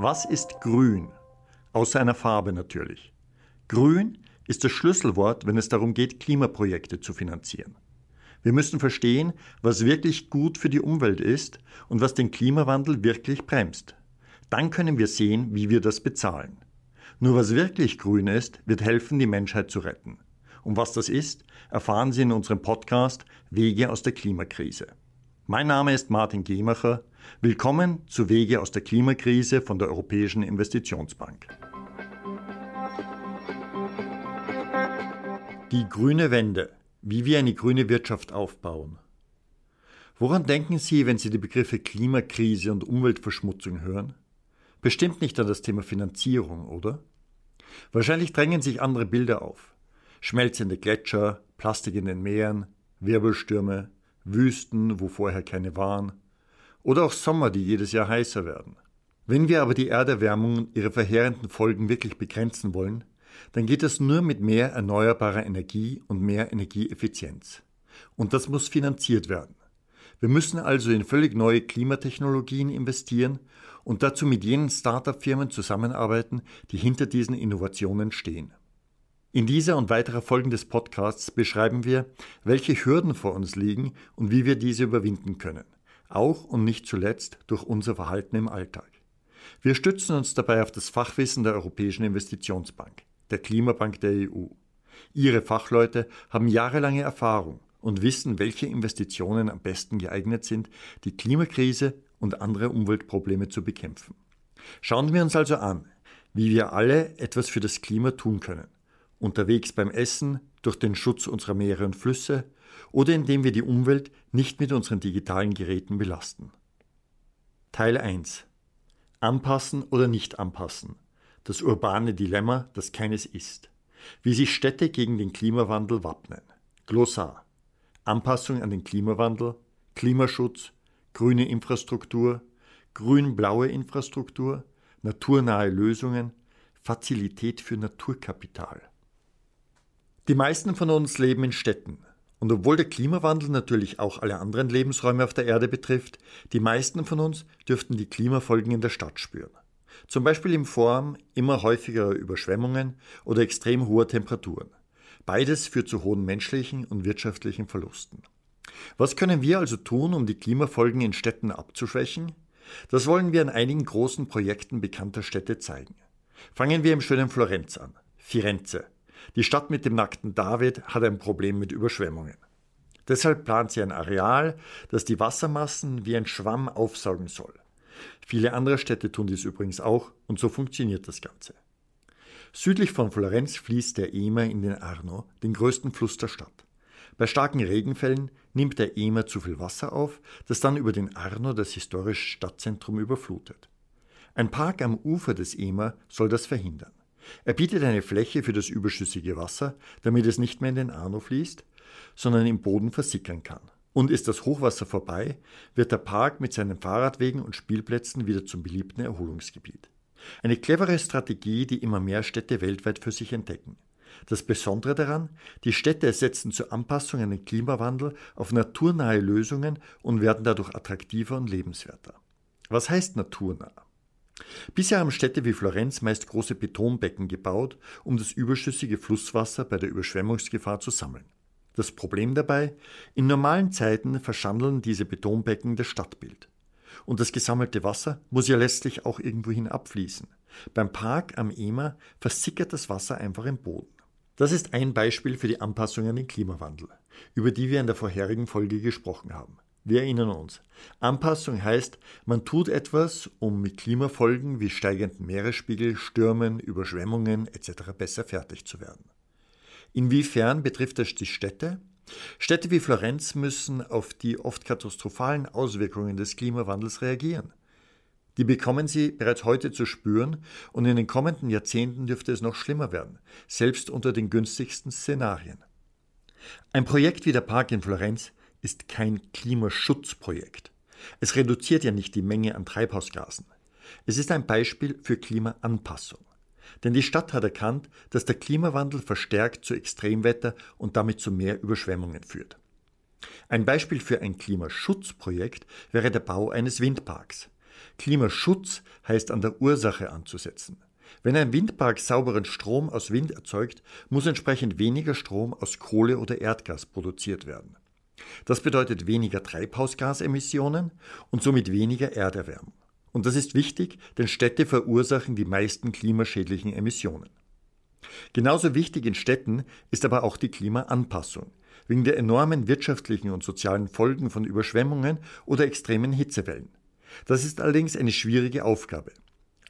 Was ist grün? Außer einer Farbe natürlich. Grün ist das Schlüsselwort, wenn es darum geht, Klimaprojekte zu finanzieren. Wir müssen verstehen, was wirklich gut für die Umwelt ist und was den Klimawandel wirklich bremst. Dann können wir sehen, wie wir das bezahlen. Nur was wirklich grün ist, wird helfen, die Menschheit zu retten. Und was das ist, erfahren Sie in unserem Podcast Wege aus der Klimakrise. Mein Name ist Martin Gemacher. Willkommen zu Wege aus der Klimakrise von der Europäischen Investitionsbank. Die grüne Wende. Wie wir eine grüne Wirtschaft aufbauen. Woran denken Sie, wenn Sie die Begriffe Klimakrise und Umweltverschmutzung hören? Bestimmt nicht an das Thema Finanzierung, oder? Wahrscheinlich drängen sich andere Bilder auf. Schmelzende Gletscher, Plastik in den Meeren, Wirbelstürme, Wüsten, wo vorher keine waren, oder auch Sommer, die jedes Jahr heißer werden. Wenn wir aber die Erderwärmung und ihre verheerenden Folgen wirklich begrenzen wollen, dann geht es nur mit mehr erneuerbarer Energie und mehr Energieeffizienz. Und das muss finanziert werden. Wir müssen also in völlig neue Klimatechnologien investieren und dazu mit jenen Start-up-Firmen zusammenarbeiten, die hinter diesen Innovationen stehen. In dieser und weiterer Folgen des Podcasts beschreiben wir, welche Hürden vor uns liegen und wie wir diese überwinden können, auch und nicht zuletzt durch unser Verhalten im Alltag. Wir stützen uns dabei auf das Fachwissen der Europäischen Investitionsbank, der Klimabank der EU. Ihre Fachleute haben jahrelange Erfahrung und wissen, welche Investitionen am besten geeignet sind, die Klimakrise und andere Umweltprobleme zu bekämpfen. Schauen wir uns also an, wie wir alle etwas für das Klima tun können unterwegs beim Essen, durch den Schutz unserer Meere und Flüsse oder indem wir die Umwelt nicht mit unseren digitalen Geräten belasten. Teil 1 Anpassen oder nicht anpassen. Das urbane Dilemma, das keines ist. Wie sich Städte gegen den Klimawandel wappnen. Glossar. Anpassung an den Klimawandel, Klimaschutz, grüne Infrastruktur, grün-blaue Infrastruktur, naturnahe Lösungen, Fazilität für Naturkapital. Die meisten von uns leben in Städten. Und obwohl der Klimawandel natürlich auch alle anderen Lebensräume auf der Erde betrifft, die meisten von uns dürften die Klimafolgen in der Stadt spüren. Zum Beispiel in Form immer häufigerer Überschwemmungen oder extrem hoher Temperaturen. Beides führt zu hohen menschlichen und wirtschaftlichen Verlusten. Was können wir also tun, um die Klimafolgen in Städten abzuschwächen? Das wollen wir an einigen großen Projekten bekannter Städte zeigen. Fangen wir im schönen Florenz an. Firenze. Die Stadt mit dem nackten David hat ein Problem mit Überschwemmungen. Deshalb plant sie ein Areal, das die Wassermassen wie ein Schwamm aufsaugen soll. Viele andere Städte tun dies übrigens auch und so funktioniert das Ganze. Südlich von Florenz fließt der Emer in den Arno, den größten Fluss der Stadt. Bei starken Regenfällen nimmt der Emer zu viel Wasser auf, das dann über den Arno das historische Stadtzentrum überflutet. Ein Park am Ufer des Emer soll das verhindern. Er bietet eine Fläche für das überschüssige Wasser, damit es nicht mehr in den Arno fließt, sondern im Boden versickern kann. Und ist das Hochwasser vorbei, wird der Park mit seinen Fahrradwegen und Spielplätzen wieder zum beliebten Erholungsgebiet. Eine clevere Strategie, die immer mehr Städte weltweit für sich entdecken. Das Besondere daran, die Städte setzen zur Anpassung an den Klimawandel auf naturnahe Lösungen und werden dadurch attraktiver und lebenswerter. Was heißt naturnah? Bisher haben Städte wie Florenz meist große Betonbecken gebaut, um das überschüssige Flusswasser bei der Überschwemmungsgefahr zu sammeln. Das Problem dabei, in normalen Zeiten verschandeln diese Betonbecken das Stadtbild. Und das gesammelte Wasser muss ja letztlich auch irgendwohin abfließen. Beim Park am Emer versickert das Wasser einfach im Boden. Das ist ein Beispiel für die Anpassung an den Klimawandel, über die wir in der vorherigen Folge gesprochen haben. Wir erinnern uns. Anpassung heißt, man tut etwas, um mit Klimafolgen wie steigenden Meeresspiegel, Stürmen, Überschwemmungen etc. besser fertig zu werden. Inwiefern betrifft das die Städte? Städte wie Florenz müssen auf die oft katastrophalen Auswirkungen des Klimawandels reagieren. Die bekommen sie bereits heute zu spüren und in den kommenden Jahrzehnten dürfte es noch schlimmer werden, selbst unter den günstigsten Szenarien. Ein Projekt wie der Park in Florenz ist kein Klimaschutzprojekt. Es reduziert ja nicht die Menge an Treibhausgasen. Es ist ein Beispiel für Klimaanpassung. Denn die Stadt hat erkannt, dass der Klimawandel verstärkt zu Extremwetter und damit zu mehr Überschwemmungen führt. Ein Beispiel für ein Klimaschutzprojekt wäre der Bau eines Windparks. Klimaschutz heißt an der Ursache anzusetzen. Wenn ein Windpark sauberen Strom aus Wind erzeugt, muss entsprechend weniger Strom aus Kohle oder Erdgas produziert werden. Das bedeutet weniger Treibhausgasemissionen und somit weniger Erderwärmung. Und das ist wichtig, denn Städte verursachen die meisten klimaschädlichen Emissionen. Genauso wichtig in Städten ist aber auch die Klimaanpassung, wegen der enormen wirtschaftlichen und sozialen Folgen von Überschwemmungen oder extremen Hitzewellen. Das ist allerdings eine schwierige Aufgabe.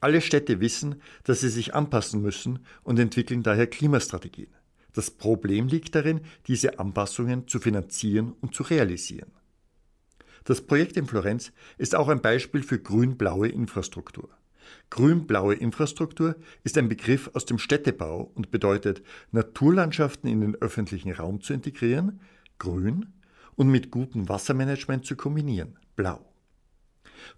Alle Städte wissen, dass sie sich anpassen müssen und entwickeln daher Klimastrategien. Das Problem liegt darin, diese Anpassungen zu finanzieren und zu realisieren. Das Projekt in Florenz ist auch ein Beispiel für grün-blaue Infrastruktur. Grün-blaue Infrastruktur ist ein Begriff aus dem Städtebau und bedeutet, Naturlandschaften in den öffentlichen Raum zu integrieren, grün, und mit gutem Wassermanagement zu kombinieren, blau.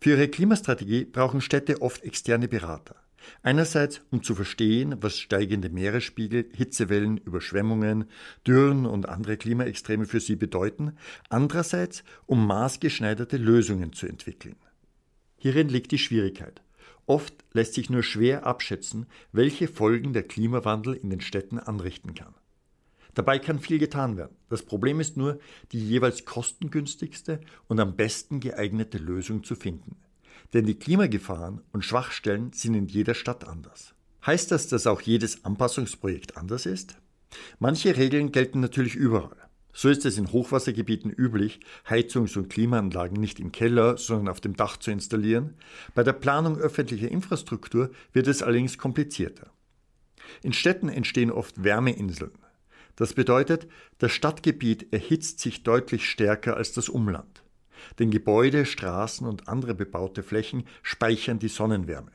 Für ihre Klimastrategie brauchen Städte oft externe Berater. Einerseits, um zu verstehen, was steigende Meeresspiegel, Hitzewellen, Überschwemmungen, Dürren und andere Klimaextreme für sie bedeuten, andererseits, um maßgeschneiderte Lösungen zu entwickeln. Hierin liegt die Schwierigkeit. Oft lässt sich nur schwer abschätzen, welche Folgen der Klimawandel in den Städten anrichten kann. Dabei kann viel getan werden. Das Problem ist nur, die jeweils kostengünstigste und am besten geeignete Lösung zu finden. Denn die Klimagefahren und Schwachstellen sind in jeder Stadt anders. Heißt das, dass auch jedes Anpassungsprojekt anders ist? Manche Regeln gelten natürlich überall. So ist es in Hochwassergebieten üblich, Heizungs- und Klimaanlagen nicht im Keller, sondern auf dem Dach zu installieren. Bei der Planung öffentlicher Infrastruktur wird es allerdings komplizierter. In Städten entstehen oft Wärmeinseln. Das bedeutet, das Stadtgebiet erhitzt sich deutlich stärker als das Umland. Denn Gebäude, Straßen und andere bebaute Flächen speichern die Sonnenwärme.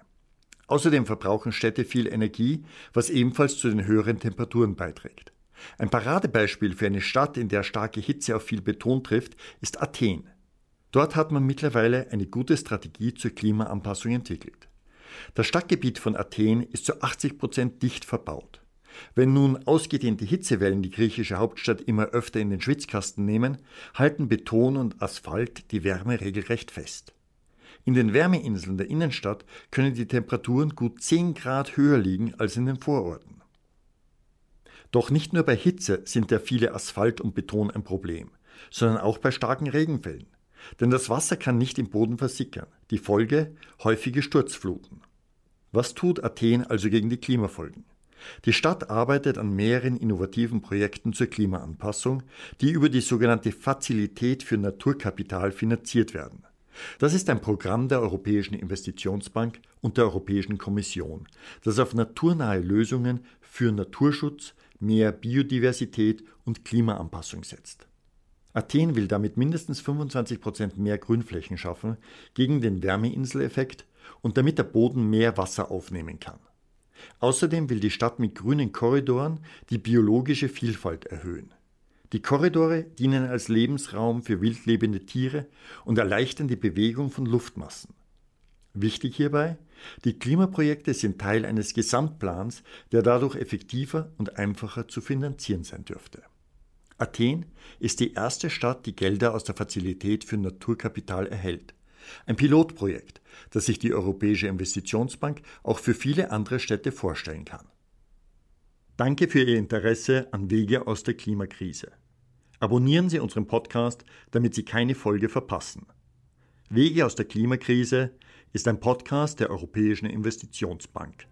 Außerdem verbrauchen Städte viel Energie, was ebenfalls zu den höheren Temperaturen beiträgt. Ein Paradebeispiel für eine Stadt, in der starke Hitze auf viel Beton trifft, ist Athen. Dort hat man mittlerweile eine gute Strategie zur Klimaanpassung entwickelt. Das Stadtgebiet von Athen ist zu 80 Prozent dicht verbaut. Wenn nun ausgedehnte Hitzewellen die griechische Hauptstadt immer öfter in den Schwitzkasten nehmen, halten Beton und Asphalt die Wärme regelrecht fest. In den Wärmeinseln der Innenstadt können die Temperaturen gut 10 Grad höher liegen als in den Vororten. Doch nicht nur bei Hitze sind der viele Asphalt und Beton ein Problem, sondern auch bei starken Regenfällen. Denn das Wasser kann nicht im Boden versickern. Die Folge häufige Sturzfluten. Was tut Athen also gegen die Klimafolgen? Die Stadt arbeitet an mehreren innovativen Projekten zur Klimaanpassung, die über die sogenannte Fazilität für Naturkapital finanziert werden. Das ist ein Programm der Europäischen Investitionsbank und der Europäischen Kommission, das auf naturnahe Lösungen für Naturschutz, mehr Biodiversität und Klimaanpassung setzt. Athen will damit mindestens 25 Prozent mehr Grünflächen schaffen gegen den Wärmeinseleffekt und damit der Boden mehr Wasser aufnehmen kann. Außerdem will die Stadt mit grünen Korridoren die biologische Vielfalt erhöhen. Die Korridore dienen als Lebensraum für wildlebende Tiere und erleichtern die Bewegung von Luftmassen. Wichtig hierbei, die Klimaprojekte sind Teil eines Gesamtplans, der dadurch effektiver und einfacher zu finanzieren sein dürfte. Athen ist die erste Stadt, die Gelder aus der Fazilität für Naturkapital erhält. Ein Pilotprojekt, das sich die Europäische Investitionsbank auch für viele andere Städte vorstellen kann. Danke für Ihr Interesse an Wege aus der Klimakrise. Abonnieren Sie unseren Podcast, damit Sie keine Folge verpassen. Wege aus der Klimakrise ist ein Podcast der Europäischen Investitionsbank.